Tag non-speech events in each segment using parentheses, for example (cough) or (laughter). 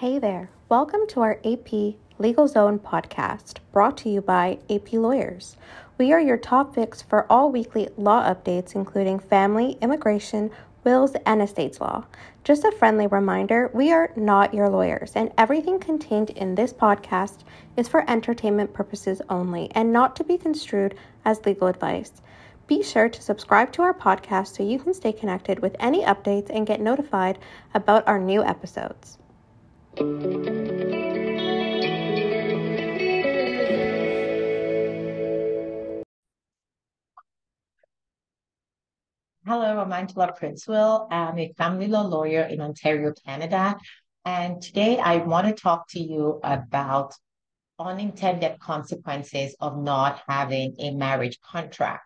Hey there. Welcome to our AP Legal Zone podcast, brought to you by AP Lawyers. We are your top fix for all weekly law updates, including family, immigration, wills, and estates law. Just a friendly reminder we are not your lawyers, and everything contained in this podcast is for entertainment purposes only and not to be construed as legal advice. Be sure to subscribe to our podcast so you can stay connected with any updates and get notified about our new episodes. Hello, I'm Angela Princewill. I'm a family law lawyer in Ontario, Canada. And today I want to talk to you about unintended consequences of not having a marriage contract.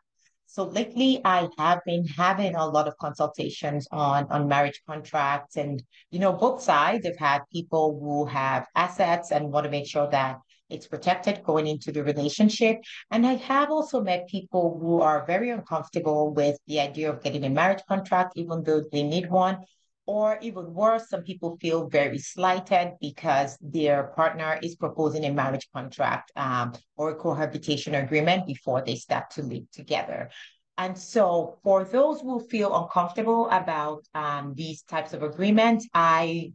So lately, I have been having a lot of consultations on, on marriage contracts. And, you know, both sides have had people who have assets and want to make sure that it's protected going into the relationship. And I have also met people who are very uncomfortable with the idea of getting a marriage contract, even though they need one. Or even worse, some people feel very slighted because their partner is proposing a marriage contract um, or a cohabitation agreement before they start to live together. And so, for those who feel uncomfortable about um, these types of agreements, I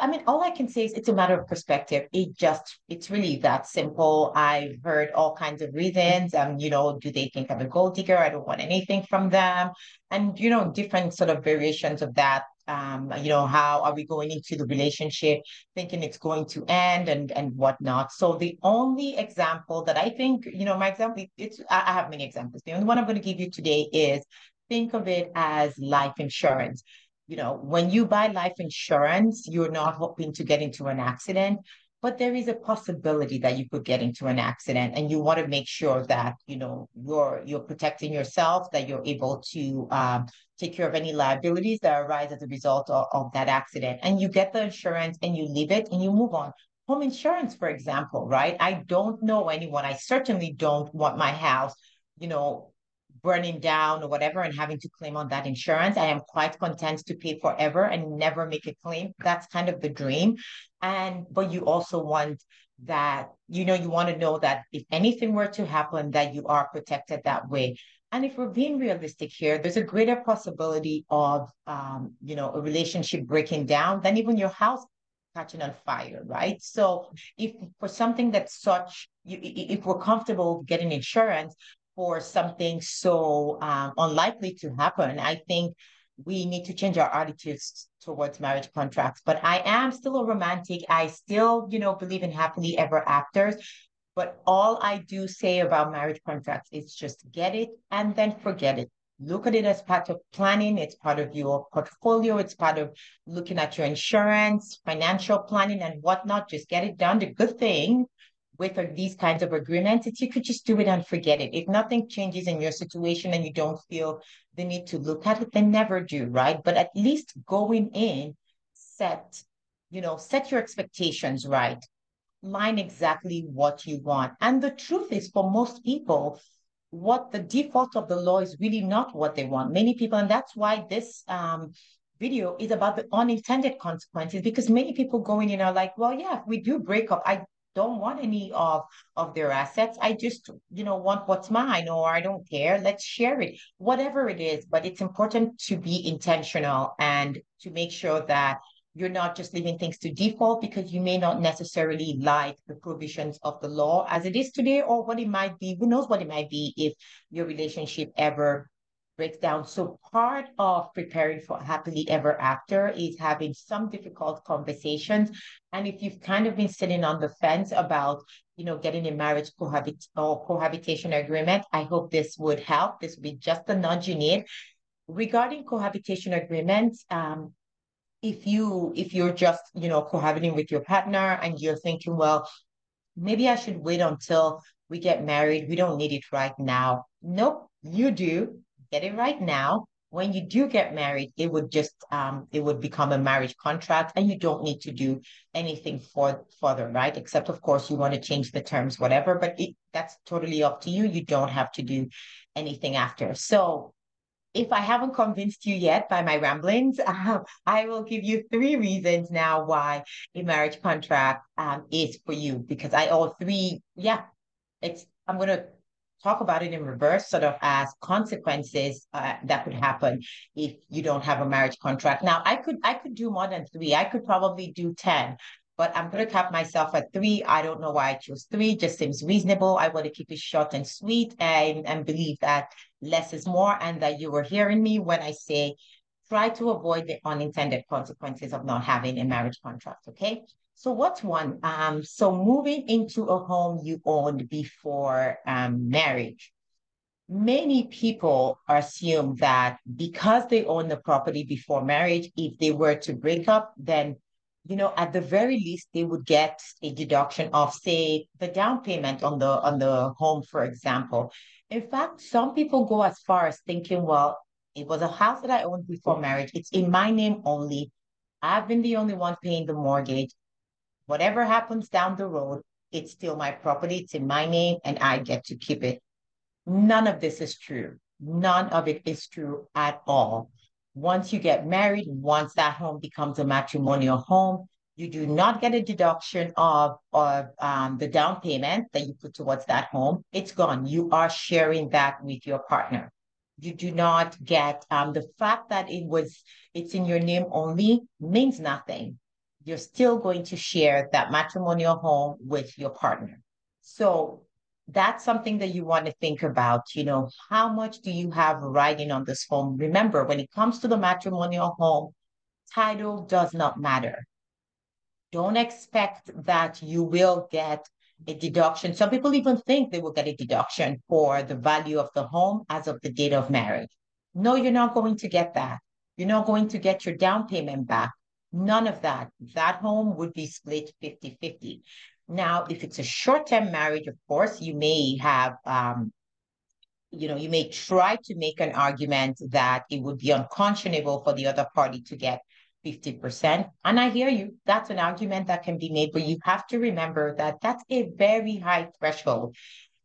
I mean, all I can say is it's a matter of perspective. It just, it's really that simple. I've heard all kinds of reasons. Um, you know, do they think I'm a gold digger? I don't want anything from them. And, you know, different sort of variations of that. Um, you know, how are we going into the relationship thinking it's going to end and and whatnot? So the only example that I think, you know, my example, it's I have many examples. The only one I'm going to give you today is think of it as life insurance you know, when you buy life insurance, you're not hoping to get into an accident, but there is a possibility that you could get into an accident and you want to make sure that, you know, you're you're protecting yourself, that you're able to um, take care of any liabilities that arise as a result of, of that accident. And you get the insurance and you leave it and you move on home insurance, for example, right? I don't know anyone. I certainly don't want my house, you know, burning down or whatever and having to claim on that insurance. I am quite content to pay forever and never make a claim. That's kind of the dream. And but you also want that, you know, you want to know that if anything were to happen, that you are protected that way. And if we're being realistic here, there's a greater possibility of, um, you know, a relationship breaking down than even your house catching on fire, right? So if for something that's such, if we're comfortable getting insurance, for something so um, unlikely to happen, I think we need to change our attitudes towards marriage contracts. But I am still a romantic. I still, you know, believe in happily ever afters. But all I do say about marriage contracts is just get it and then forget it. Look at it as part of planning. It's part of your portfolio. It's part of looking at your insurance, financial planning, and whatnot. Just get it done. The good thing with these kinds of agreements, it's you could just do it and forget it. If nothing changes in your situation and you don't feel the need to look at it, then never do, right? But at least going in, set, you know, set your expectations right. Line exactly what you want. And the truth is, for most people, what the default of the law is really not what they want. Many people, and that's why this um, video is about the unintended consequences because many people going in are like, well, yeah, we do break up, I don't want any of of their assets. I just you know want what's mine or i don't care. Let's share it. Whatever it is but it's important to be intentional and to make sure that you're not just leaving things to default because you may not necessarily like the provisions of the law as it is today or what it might be. Who knows what it might be if your relationship ever breaks down. So part of preparing for happily ever after is having some difficult conversations. And if you've kind of been sitting on the fence about, you know, getting a marriage cohabit or cohabitation agreement, I hope this would help. This would be just the nudge you need. Regarding cohabitation agreements, um, if you if you're just you know cohabiting with your partner and you're thinking, well, maybe I should wait until we get married. We don't need it right now. Nope, you do get it right now. When you do get married, it would just um, it would become a marriage contract, and you don't need to do anything for further, right? Except, of course, you want to change the terms, whatever. But it, that's totally up to you. You don't have to do anything after. So if I haven't convinced you yet by my ramblings, (laughs) um, I will give you three reasons now why a marriage contract um, is for you. Because I all three, yeah, it's I'm gonna talk about it in reverse, sort of as consequences uh, that could happen if you don't have a marriage contract. Now, I could I could do more than three. I could probably do ten, but I'm going to cap myself at three. I don't know why I chose three. Just seems reasonable. I want to keep it short and sweet and, and believe that less is more and that you were hearing me when I say try to avoid the unintended consequences of not having a marriage contract. Okay. So what's one? Um, so moving into a home you owned before um, marriage. Many people assume that because they own the property before marriage, if they were to break up, then you know, at the very least, they would get a deduction of, say, the down payment on the on the home, for example. In fact, some people go as far as thinking, well, it was a house that I owned before marriage. It's in my name only. I've been the only one paying the mortgage. Whatever happens down the road, it's still my property. It's in my name, and I get to keep it. None of this is true. None of it is true at all. Once you get married, once that home becomes a matrimonial home, you do not get a deduction of, of um, the down payment that you put towards that home. It's gone. You are sharing that with your partner. You do not get um, the fact that it was it's in your name only means nothing. You're still going to share that matrimonial home with your partner. So that's something that you want to think about. You know, how much do you have riding on this home? Remember, when it comes to the matrimonial home, title does not matter. Don't expect that you will get a deduction. Some people even think they will get a deduction for the value of the home as of the date of marriage. No, you're not going to get that. You're not going to get your down payment back. None of that. That home would be split 50 50. Now, if it's a short-term marriage, of course, you may have, um, you know, you may try to make an argument that it would be unconscionable for the other party to get 50%. And I hear you. That's an argument that can be made, but you have to remember that that's a very high threshold.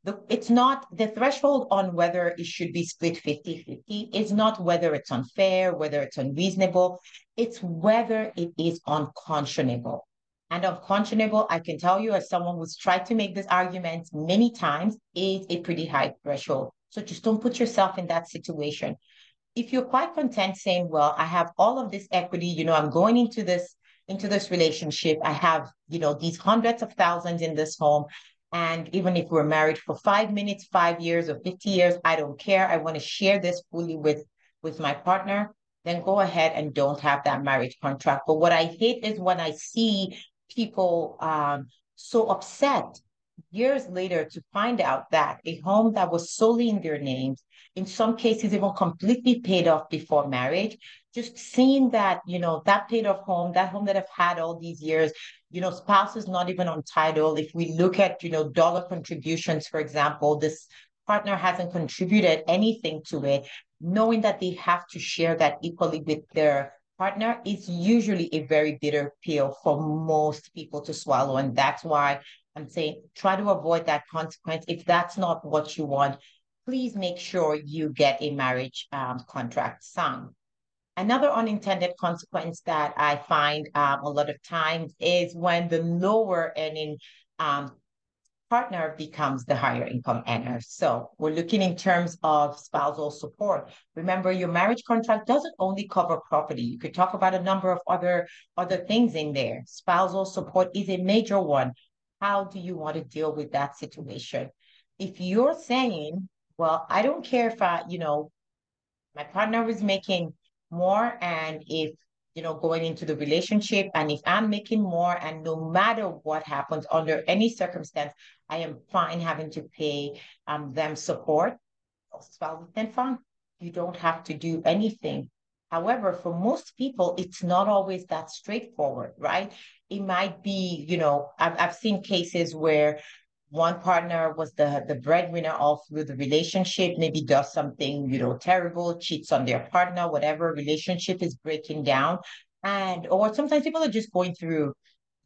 The, it's not the threshold on whether it should be split 50 50 is not whether it's unfair, whether it's unreasonable. It's whether it is unconscionable and unconscionable, I can tell you as someone who's tried to make this argument many times, is a pretty high threshold. So just don't put yourself in that situation. If you're quite content saying, well, I have all of this equity, you know, I'm going into this into this relationship. I have, you know, these hundreds of thousands in this home. And even if we're married for five minutes, five years, or 50 years, I don't care. I want to share this fully with, with my partner then go ahead and don't have that marriage contract. But what I hate is when I see people um, so upset years later to find out that a home that was solely in their names, in some cases even completely paid off before marriage, just seeing that, you know, that paid off home, that home that I've had all these years, you know, spouse is not even on title. If we look at, you know, dollar contributions, for example, this partner hasn't contributed anything to it, knowing that they have to share that equally with their partner is usually a very bitter pill for most people to swallow. And that's why I'm saying try to avoid that consequence. If that's not what you want, please make sure you get a marriage um, contract signed. Another unintended consequence that I find um, a lot of times is when the lower earning um, partner becomes the higher income earner. So we're looking in terms of spousal support. Remember, your marriage contract doesn't only cover property. You could talk about a number of other, other things in there. Spousal support is a major one. How do you want to deal with that situation? If you're saying, well, I don't care if I, you know, my partner is making more and if you know, going into the relationship. And if I'm making more, and no matter what happens, under any circumstance, I am fine having to pay um, them support, then fine. You don't have to do anything. However, for most people, it's not always that straightforward, right? It might be, you know, I've, I've seen cases where one partner was the the breadwinner all through the relationship maybe does something you know terrible cheats on their partner whatever relationship is breaking down and or sometimes people are just going through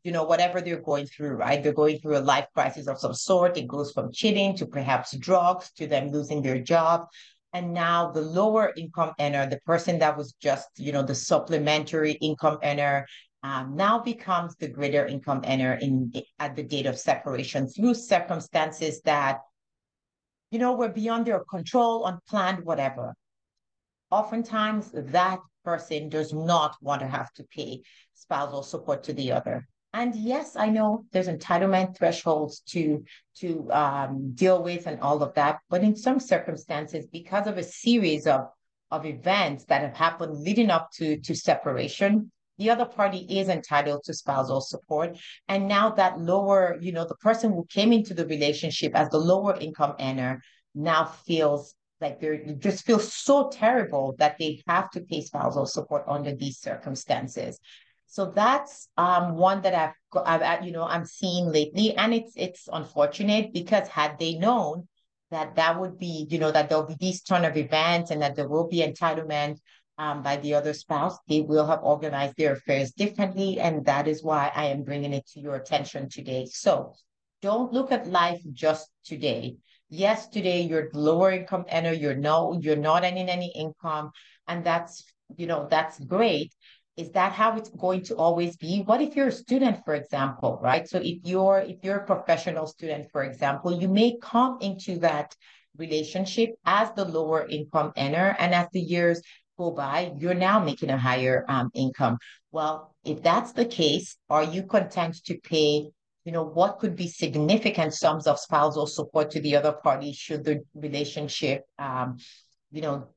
you know whatever they're going through right they're going through a life crisis of some sort it goes from cheating to perhaps drugs to them losing their job And now the lower income earner, the person that was just, you know, the supplementary income earner, um, now becomes the greater income earner in at the date of separation through circumstances that, you know, were beyond their control, unplanned, whatever. Oftentimes, that person does not want to have to pay spousal support to the other. And yes, I know there's entitlement thresholds to to um, deal with and all of that, but in some circumstances, because of a series of of events that have happened leading up to to separation, the other party is entitled to spousal support. And now that lower, you know, the person who came into the relationship as the lower income earner now feels like they just feel so terrible that they have to pay spousal support under these circumstances. So that's um, one that I've, I've, you know, I'm seeing lately, and it's it's unfortunate because had they known that that would be, you know, that there'll be these ton of events and that there will be entitlement um, by the other spouse, they will have organized their affairs differently, and that is why I am bringing it to your attention today. So don't look at life just today. Yes, today you're lower income earner, you're no, you're not earning any income, and that's you know that's great is that how it's going to always be? What if you're a student for example right? So if you're if you're a professional student for example you may come into that relationship as the lower income earner and as the years go by you're now making a higher um, income. Well if that's the case are you content to pay you know what could be significant sums of spousal support to the other party should the relationship um, you know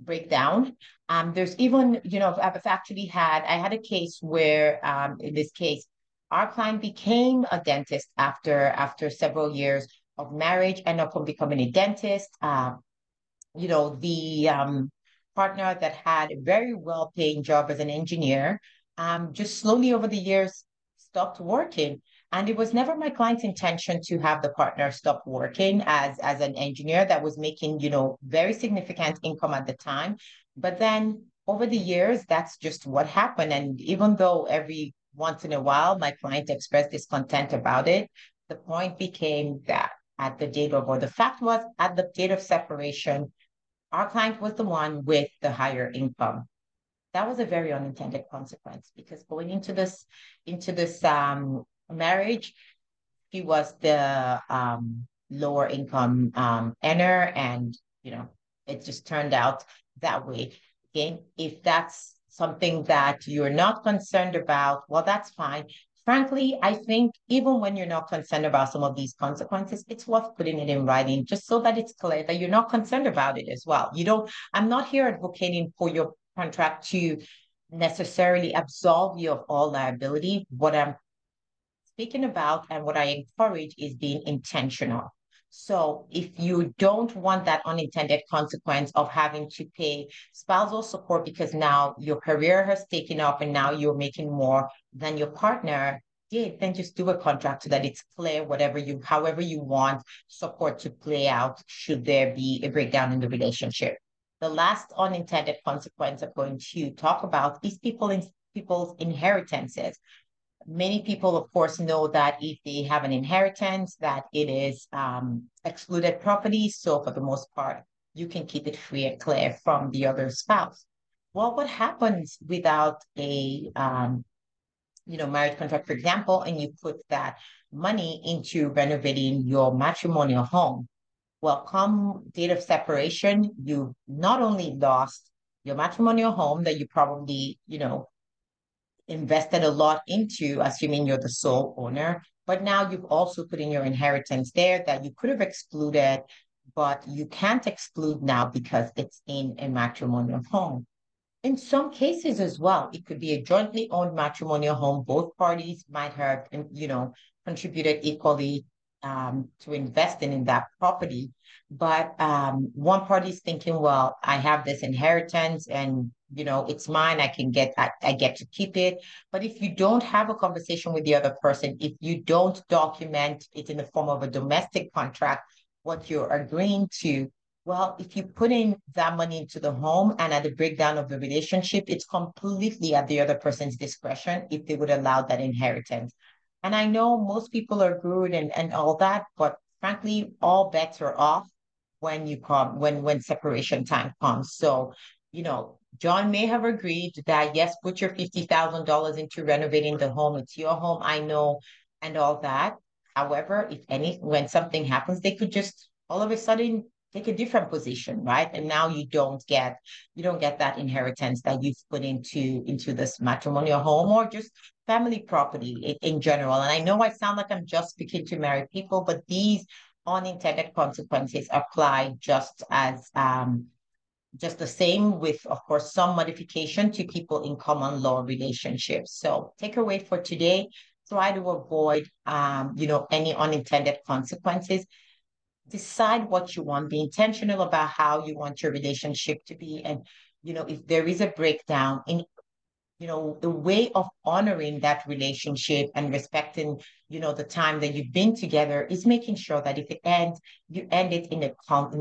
break down. Um, there's even, you know, I've actually had, I had a case where, um, in this case, our client became a dentist after after several years of marriage, and up from becoming a dentist. Uh, you know, the um, partner that had a very well-paying job as an engineer, um, just slowly over the years stopped working. And it was never my client's intention to have the partner stop working as, as an engineer that was making, you know, very significant income at the time. But then over the years, that's just what happened. And even though every once in a while my client expressed discontent about it, the point became that at the date of, or the fact was at the date of separation, our client was the one with the higher income. That was a very unintended consequence because going into this into this um, marriage, he was the um, lower income um, earner, and you know it just turned out that way. Again, if that's something that you're not concerned about, well, that's fine. Frankly, I think even when you're not concerned about some of these consequences, it's worth putting it in writing just so that it's clear that you're not concerned about it as well. You don't, I'm not here advocating for your contract to necessarily absolve you of all liability. What I'm speaking about and what I encourage is being intentional. So if you don't want that unintended consequence of having to pay spousal support because now your career has taken off and now you're making more than your partner did, then just do a contract so that it's clear whatever you, however you want support to play out should there be a breakdown in the relationship. The last unintended consequence I'm going to talk about is people in people's inheritances many people, of course, know that if they have an inheritance, that it is um, excluded property. So for the most part, you can keep it free and clear from the other spouse. Well, what happens without a um, you know marriage contract, for example, and you put that money into renovating your matrimonial home? Well, come date of separation, you not only lost your matrimonial home that you probably you know invested a lot into, assuming you're the sole owner. But now you've also put in your inheritance there that you could have excluded, but you can't exclude now because it's in a matrimonial home. In some cases as well, it could be a jointly owned matrimonial home. Both parties might have, you know, contributed equally um, to investing in that property. But um, one party is thinking, well, I have this inheritance and you know it's mine i can get I, I get to keep it but if you don't have a conversation with the other person if you don't document it in the form of a domestic contract what you're agreeing to well if you put in that money into the home and at the breakdown of the relationship it's completely at the other person's discretion if they would allow that inheritance and i know most people are good and, and all that but frankly all bets are off when you come when when separation time comes. So, you know, John may have agreed that yes, put your $50,000 into renovating the home. It's your home, I know, and all that. However, if any, when something happens, they could just all of a sudden take a different position, right? And now you don't get you don't get that inheritance that you've put into into this matrimonial home or just family property in, in general. And I know I sound like I'm just speaking to married people, but these unintended consequences apply just as um, just the same with, of course, some modification to people in common law relationships. So takeaway for today, try to avoid, um, you know, any unintended consequences. Decide what you want, be intentional about how you want your relationship to be. And, you know, if there is a breakdown in you know the way of honoring that relationship and respecting you know the time that you've been together is making sure that if it ends you end it in a calm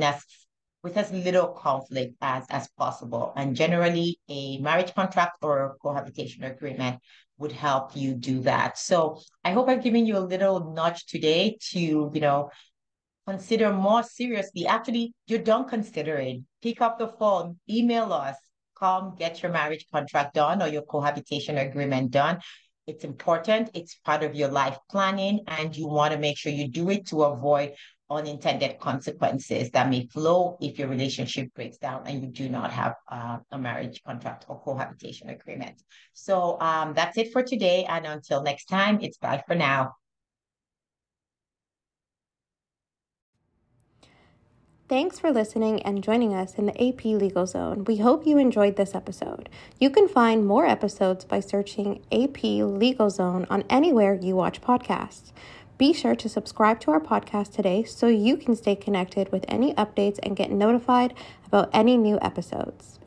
with as little conflict as as possible and generally a marriage contract or cohabitation agreement would help you do that so i hope i've given you a little nudge today to you know consider more seriously actually you don't consider it. pick up the phone email us come get your marriage contract done or your cohabitation agreement done. It's important. It's part of your life planning, and you want to make sure you do it to avoid unintended consequences that may flow if your relationship breaks down and you do not have uh, a marriage contract or cohabitation agreement. So um, that's it for today. And until next time, it's bye for now. Thanks for listening and joining us in the AP Legal Zone. We hope you enjoyed this episode. You can find more episodes by searching AP Legal Zone on anywhere you watch podcasts. Be sure to subscribe to our podcast today so you can stay connected with any updates and get notified about any new episodes.